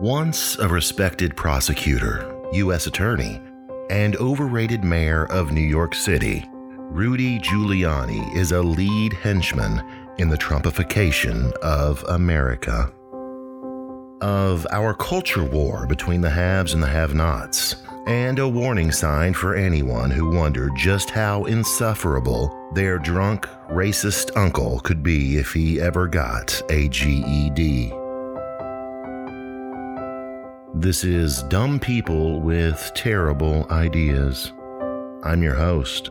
Once a respected prosecutor, U.S. attorney, and overrated mayor of New York City, Rudy Giuliani is a lead henchman in the Trumpification of America. Of our culture war between the haves and the have nots, and a warning sign for anyone who wondered just how insufferable their drunk, racist uncle could be if he ever got a GED. This is Dumb People with Terrible Ideas. I'm your host,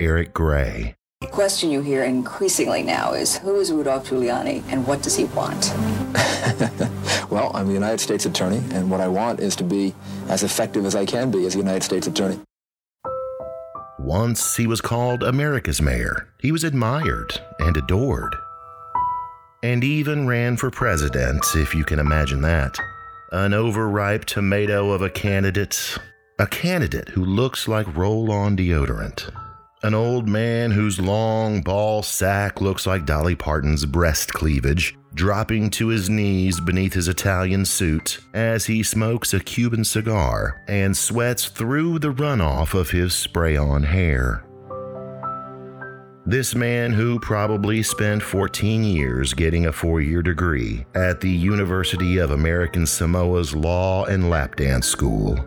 Eric Gray. The question you hear increasingly now is who is Rudolph Giuliani and what does he want? well, I'm the United States Attorney, and what I want is to be as effective as I can be as a United States Attorney. Once he was called America's mayor. He was admired and adored. And even ran for president, if you can imagine that. An overripe tomato of a candidate. A candidate who looks like roll on deodorant. An old man whose long ball sack looks like Dolly Parton's breast cleavage, dropping to his knees beneath his Italian suit as he smokes a Cuban cigar and sweats through the runoff of his spray on hair. This man, who probably spent 14 years getting a four year degree at the University of American Samoa's Law and Lap Dance School,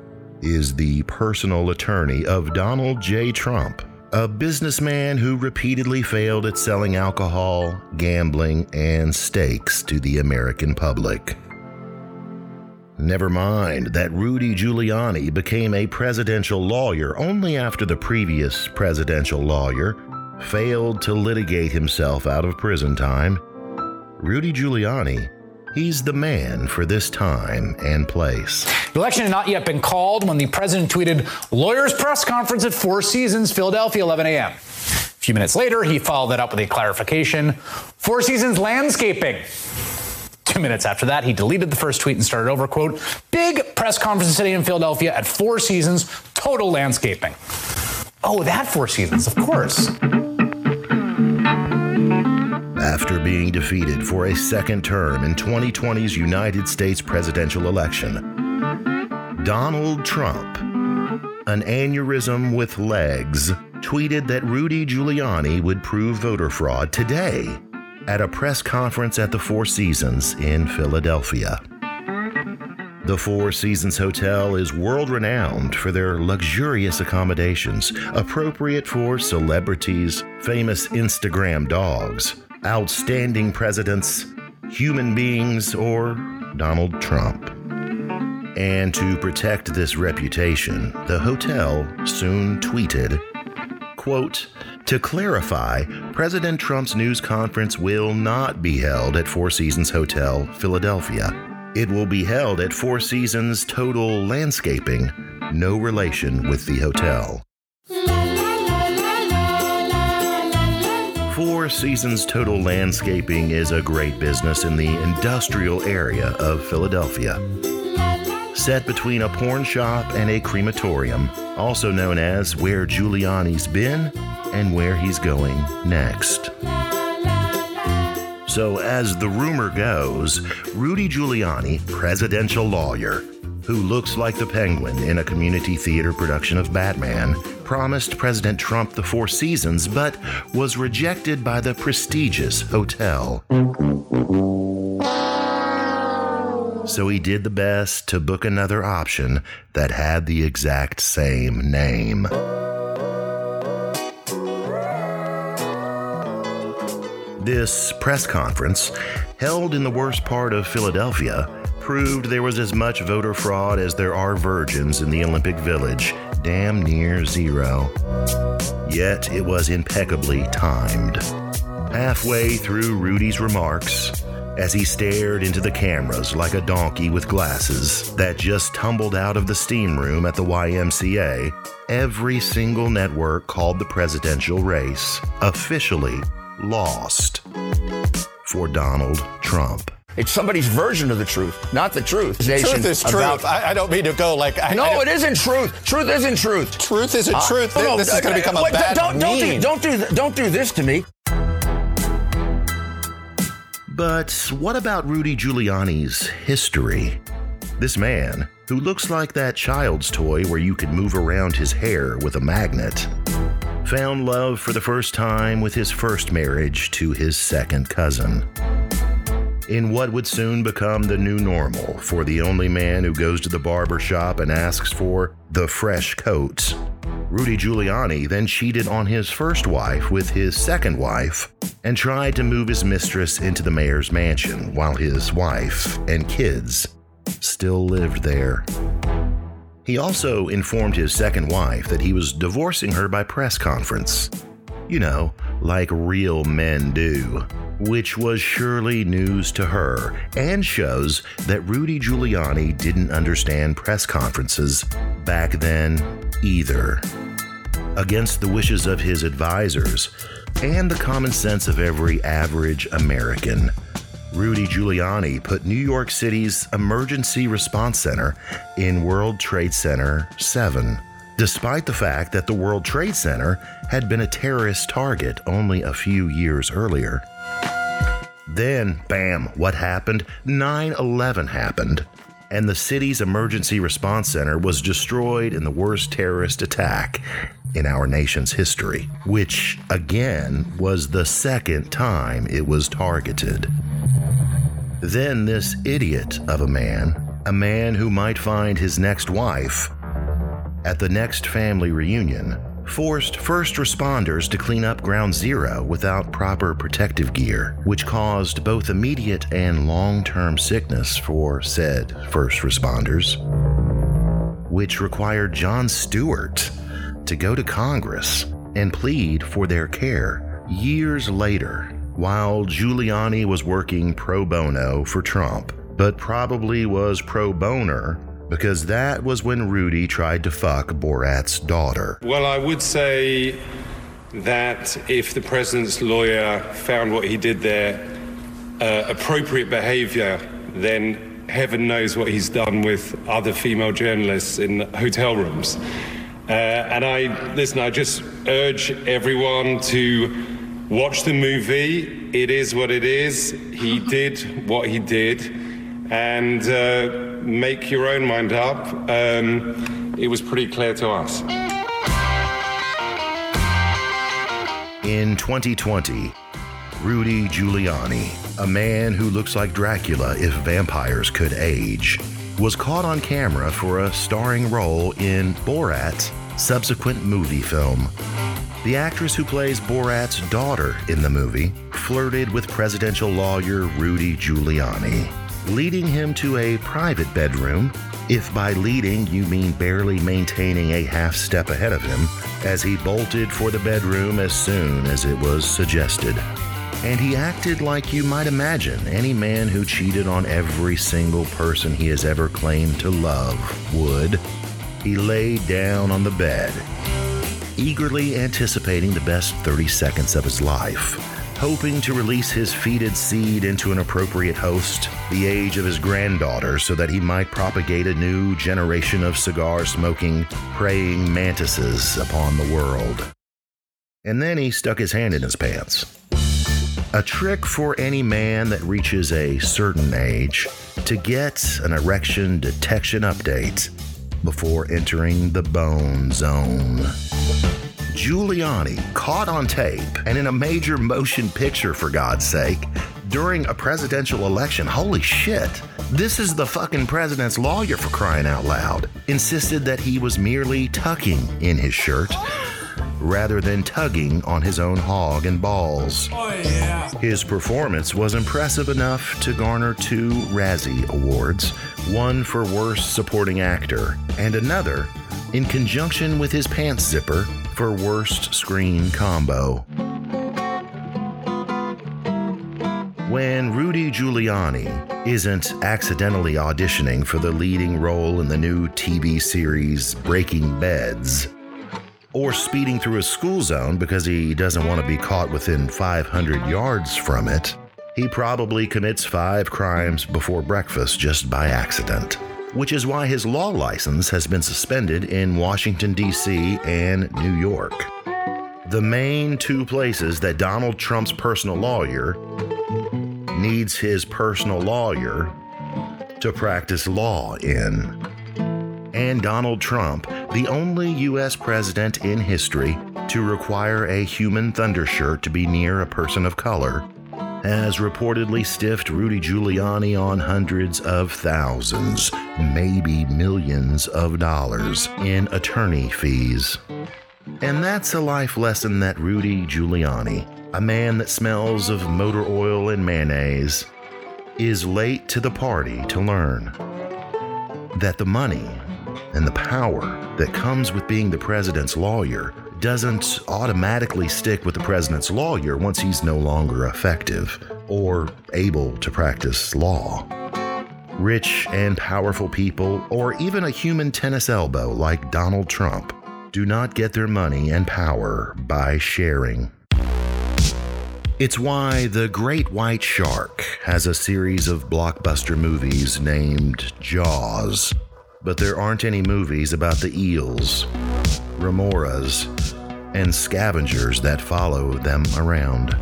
is the personal attorney of Donald J. Trump, a businessman who repeatedly failed at selling alcohol, gambling, and steaks to the American public. Never mind that Rudy Giuliani became a presidential lawyer only after the previous presidential lawyer failed to litigate himself out of prison time. Rudy Giuliani He's the man for this time and place. The election had not yet been called when the president tweeted, Lawyers press conference at Four Seasons, Philadelphia, 11 a.m. A few minutes later, he followed that up with a clarification Four Seasons landscaping. Two minutes after that, he deleted the first tweet and started over, quote, big press conference today in Philadelphia at Four Seasons, total landscaping. Oh, that Four Seasons, of course after being defeated for a second term in 2020's United States presidential election. Donald Trump, an aneurysm with legs, tweeted that Rudy Giuliani would prove voter fraud today at a press conference at the Four Seasons in Philadelphia. The Four Seasons Hotel is world renowned for their luxurious accommodations, appropriate for celebrities, famous Instagram dogs, outstanding presidents, human beings, or Donald Trump. And to protect this reputation, the hotel soon tweeted, quote, to clarify, President Trump's news conference will not be held at Four Seasons Hotel, Philadelphia. It will be held at Four Seasons Total Landscaping, no relation with the hotel. Four Seasons Total Landscaping is a great business in the industrial area of Philadelphia. Set between a porn shop and a crematorium, also known as Where Giuliani's Been and Where He's Going Next. So, as the rumor goes, Rudy Giuliani, presidential lawyer, who looks like the penguin in a community theater production of Batman, promised President Trump the Four Seasons, but was rejected by the prestigious hotel. So he did the best to book another option that had the exact same name. This press conference, held in the worst part of Philadelphia, proved there was as much voter fraud as there are virgins in the Olympic Village, damn near zero. Yet it was impeccably timed. Halfway through Rudy's remarks, as he stared into the cameras like a donkey with glasses that just tumbled out of the steam room at the YMCA, every single network called the presidential race officially lost for Donald Trump. It's somebody's version of the truth, not the truth. Truth is truth. I, I, don't mean to go like. I, no, I it isn't truth. Truth isn't truth. Truth isn't uh, truth. No, this is going to become a bad don't, don't. Do, don't do don't do this to me. But what about Rudy Giuliani's history? This man, who looks like that child's toy where you could move around his hair with a magnet, found love for the first time with his first marriage to his second cousin. In what would soon become the new normal for the only man who goes to the barber shop and asks for the fresh coats, Rudy Giuliani then cheated on his first wife with his second wife and tried to move his mistress into the mayor's mansion while his wife and kids still lived there. He also informed his second wife that he was divorcing her by press conference. You know, like real men do. Which was surely news to her and shows that Rudy Giuliani didn't understand press conferences back then either. Against the wishes of his advisors and the common sense of every average American, Rudy Giuliani put New York City's Emergency Response Center in World Trade Center 7, despite the fact that the World Trade Center had been a terrorist target only a few years earlier. Then, bam, what happened? 9 11 happened, and the city's Emergency Response Center was destroyed in the worst terrorist attack in our nation's history, which, again, was the second time it was targeted. Then this idiot of a man, a man who might find his next wife at the next family reunion, forced first responders to clean up ground zero without proper protective gear, which caused both immediate and long term sickness for said first responders, which required Jon Stewart to go to Congress and plead for their care years later while Giuliani was working pro bono for Trump, but probably was pro boner because that was when Rudy tried to fuck Borat's daughter. Well, I would say that if the president's lawyer found what he did there uh, appropriate behavior, then heaven knows what he's done with other female journalists in hotel rooms. Uh, and I, listen, I just urge everyone to Watch the movie. It is what it is. He did what he did. And uh, make your own mind up. Um, it was pretty clear to us. In 2020, Rudy Giuliani, a man who looks like Dracula if vampires could age, was caught on camera for a starring role in Borat's subsequent movie film. The actress who plays Borat's daughter in the movie flirted with presidential lawyer Rudy Giuliani, leading him to a private bedroom, if by leading you mean barely maintaining a half step ahead of him, as he bolted for the bedroom as soon as it was suggested. And he acted like you might imagine any man who cheated on every single person he has ever claimed to love would. He lay down on the bed eagerly anticipating the best 30 seconds of his life, hoping to release his fetid seed into an appropriate host, the age of his granddaughter, so that he might propagate a new generation of cigar smoking, praying mantises upon the world. And then he stuck his hand in his pants. A trick for any man that reaches a certain age to get an erection detection update before entering the bone zone. Giuliani caught on tape and in a major motion picture, for God's sake, during a presidential election. Holy shit. This is the fucking president's lawyer for crying out loud. Insisted that he was merely tucking in his shirt rather than tugging on his own hog and balls. Oh, yeah. His performance was impressive enough to garner two Razzie Awards one for Worst Supporting Actor, and another, in conjunction with his pants zipper, for Worst Screen Combo. When Rudy Giuliani isn't accidentally auditioning for the leading role in the new TV series Breaking Beds, or speeding through a school zone because he doesn't want to be caught within 500 yards from it, he probably commits five crimes before breakfast just by accident. Which is why his law license has been suspended in Washington, D.C. and New York. The main two places that Donald Trump's personal lawyer needs his personal lawyer to practice law in. And Donald Trump, the only U.S. president in history to require a human thunder shirt to be near a person of color, has reportedly stiffed Rudy Giuliani on hundreds of thousands, maybe millions of dollars in attorney fees. And that's a life lesson that Rudy Giuliani, a man that smells of motor oil and mayonnaise, is late to the party to learn. That the money and the power that comes with being the president's lawyer doesn't automatically stick with the president's lawyer once he's no longer effective or able to practice law. Rich and powerful people, or even a human tennis elbow like Donald Trump, do not get their money and power by sharing. It's why The Great White Shark has a series of blockbuster movies named Jaws, but there aren't any movies about the eels, remoras, and scavengers that follow them around.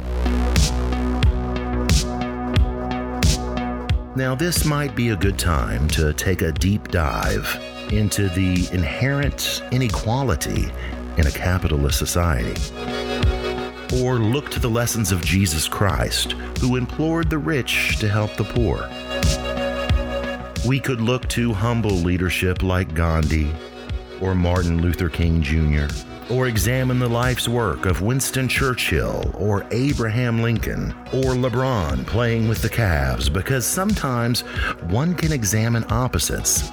Now, this might be a good time to take a deep dive into the inherent inequality in a capitalist society. Or look to the lessons of Jesus Christ, who implored the rich to help the poor. We could look to humble leadership like Gandhi or Martin Luther King Jr., or examine the life's work of Winston Churchill or Abraham Lincoln or LeBron playing with the Cavs because sometimes one can examine opposites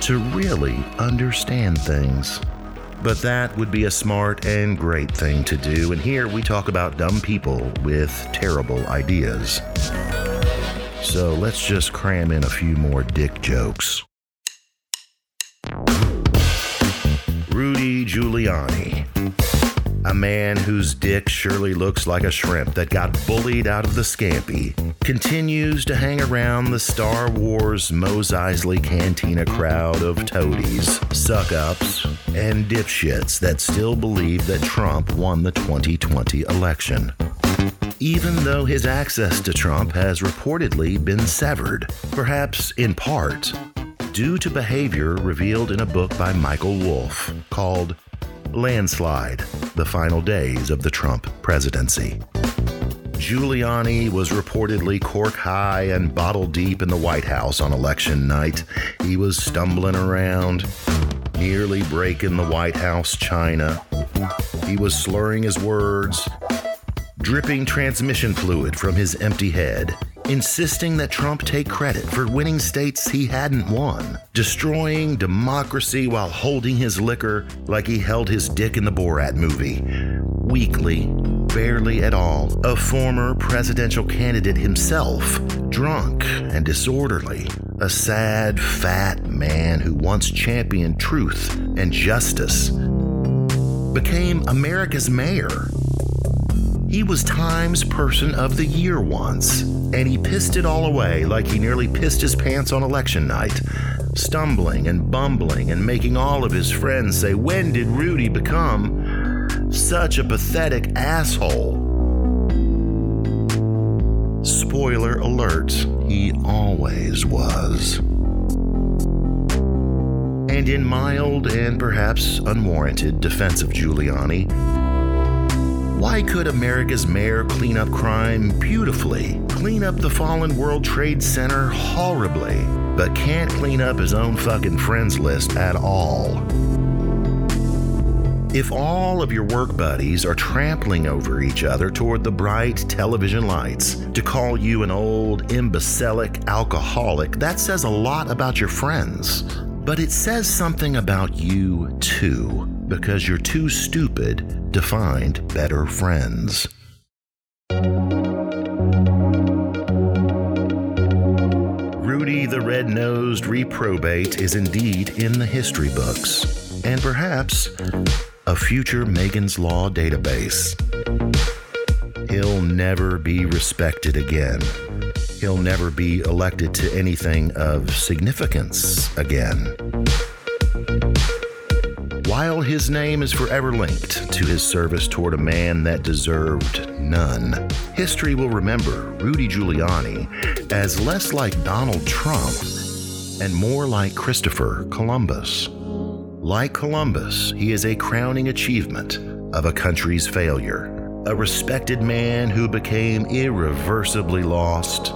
to really understand things. But that would be a smart and great thing to do, and here we talk about dumb people with terrible ideas. So let's just cram in a few more dick jokes. Rudy Giuliani. A man whose dick surely looks like a shrimp that got bullied out of the scampi continues to hang around the Star Wars Mos Eisley Cantina crowd of toadies, suck ups, and dipshits that still believe that Trump won the 2020 election. Even though his access to Trump has reportedly been severed, perhaps in part due to behavior revealed in a book by Michael Wolff called Landslide The Final Days of the Trump Presidency. Giuliani was reportedly cork high and bottle deep in the White House on election night. He was stumbling around, nearly breaking the White House china. He was slurring his words, dripping transmission fluid from his empty head insisting that Trump take credit for winning states he hadn't won, destroying democracy while holding his liquor like he held his dick in the Borat movie. Weakly, barely at all, a former presidential candidate himself, drunk and disorderly, a sad, fat man who once championed truth and justice, became America's mayor he was Times Person of the Year once, and he pissed it all away like he nearly pissed his pants on election night, stumbling and bumbling and making all of his friends say, When did Rudy become such a pathetic asshole? Spoiler alert, he always was. And in mild and perhaps unwarranted defense of Giuliani, why could America's mayor clean up crime beautifully, clean up the fallen World Trade Center horribly, but can't clean up his own fucking friends list at all? If all of your work buddies are trampling over each other toward the bright television lights to call you an old imbecilic alcoholic, that says a lot about your friends. But it says something about you too, because you're too stupid to find better friends. Rudy the Red Nosed Reprobate is indeed in the history books, and perhaps a future Megan's Law database. He'll never be respected again. He'll never be elected to anything of significance again while his name is forever linked to his service toward a man that deserved none. History will remember Rudy Giuliani as less like Donald Trump and more like Christopher Columbus. Like Columbus, he is a crowning achievement of a country's failure. A respected man who became irreversibly lost,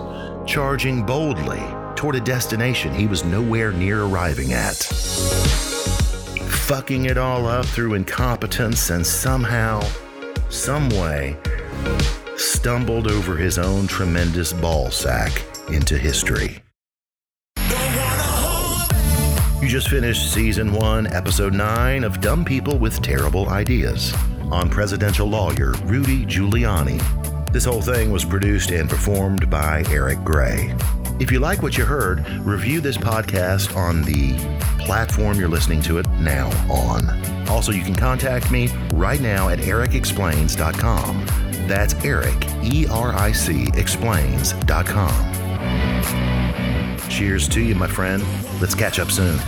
charging boldly toward a destination he was nowhere near arriving at. Fucking it all up through incompetence and somehow, someway, stumbled over his own tremendous ball sack into history. You just finished season one, episode nine of Dumb People with Terrible Ideas on presidential lawyer Rudy Giuliani. This whole thing was produced and performed by Eric Gray. If you like what you heard, review this podcast on the platform you're listening to it now on. Also, you can contact me right now at ericexplains.com. That's Eric, E R I C, explains.com. Cheers to you, my friend. Let's catch up soon.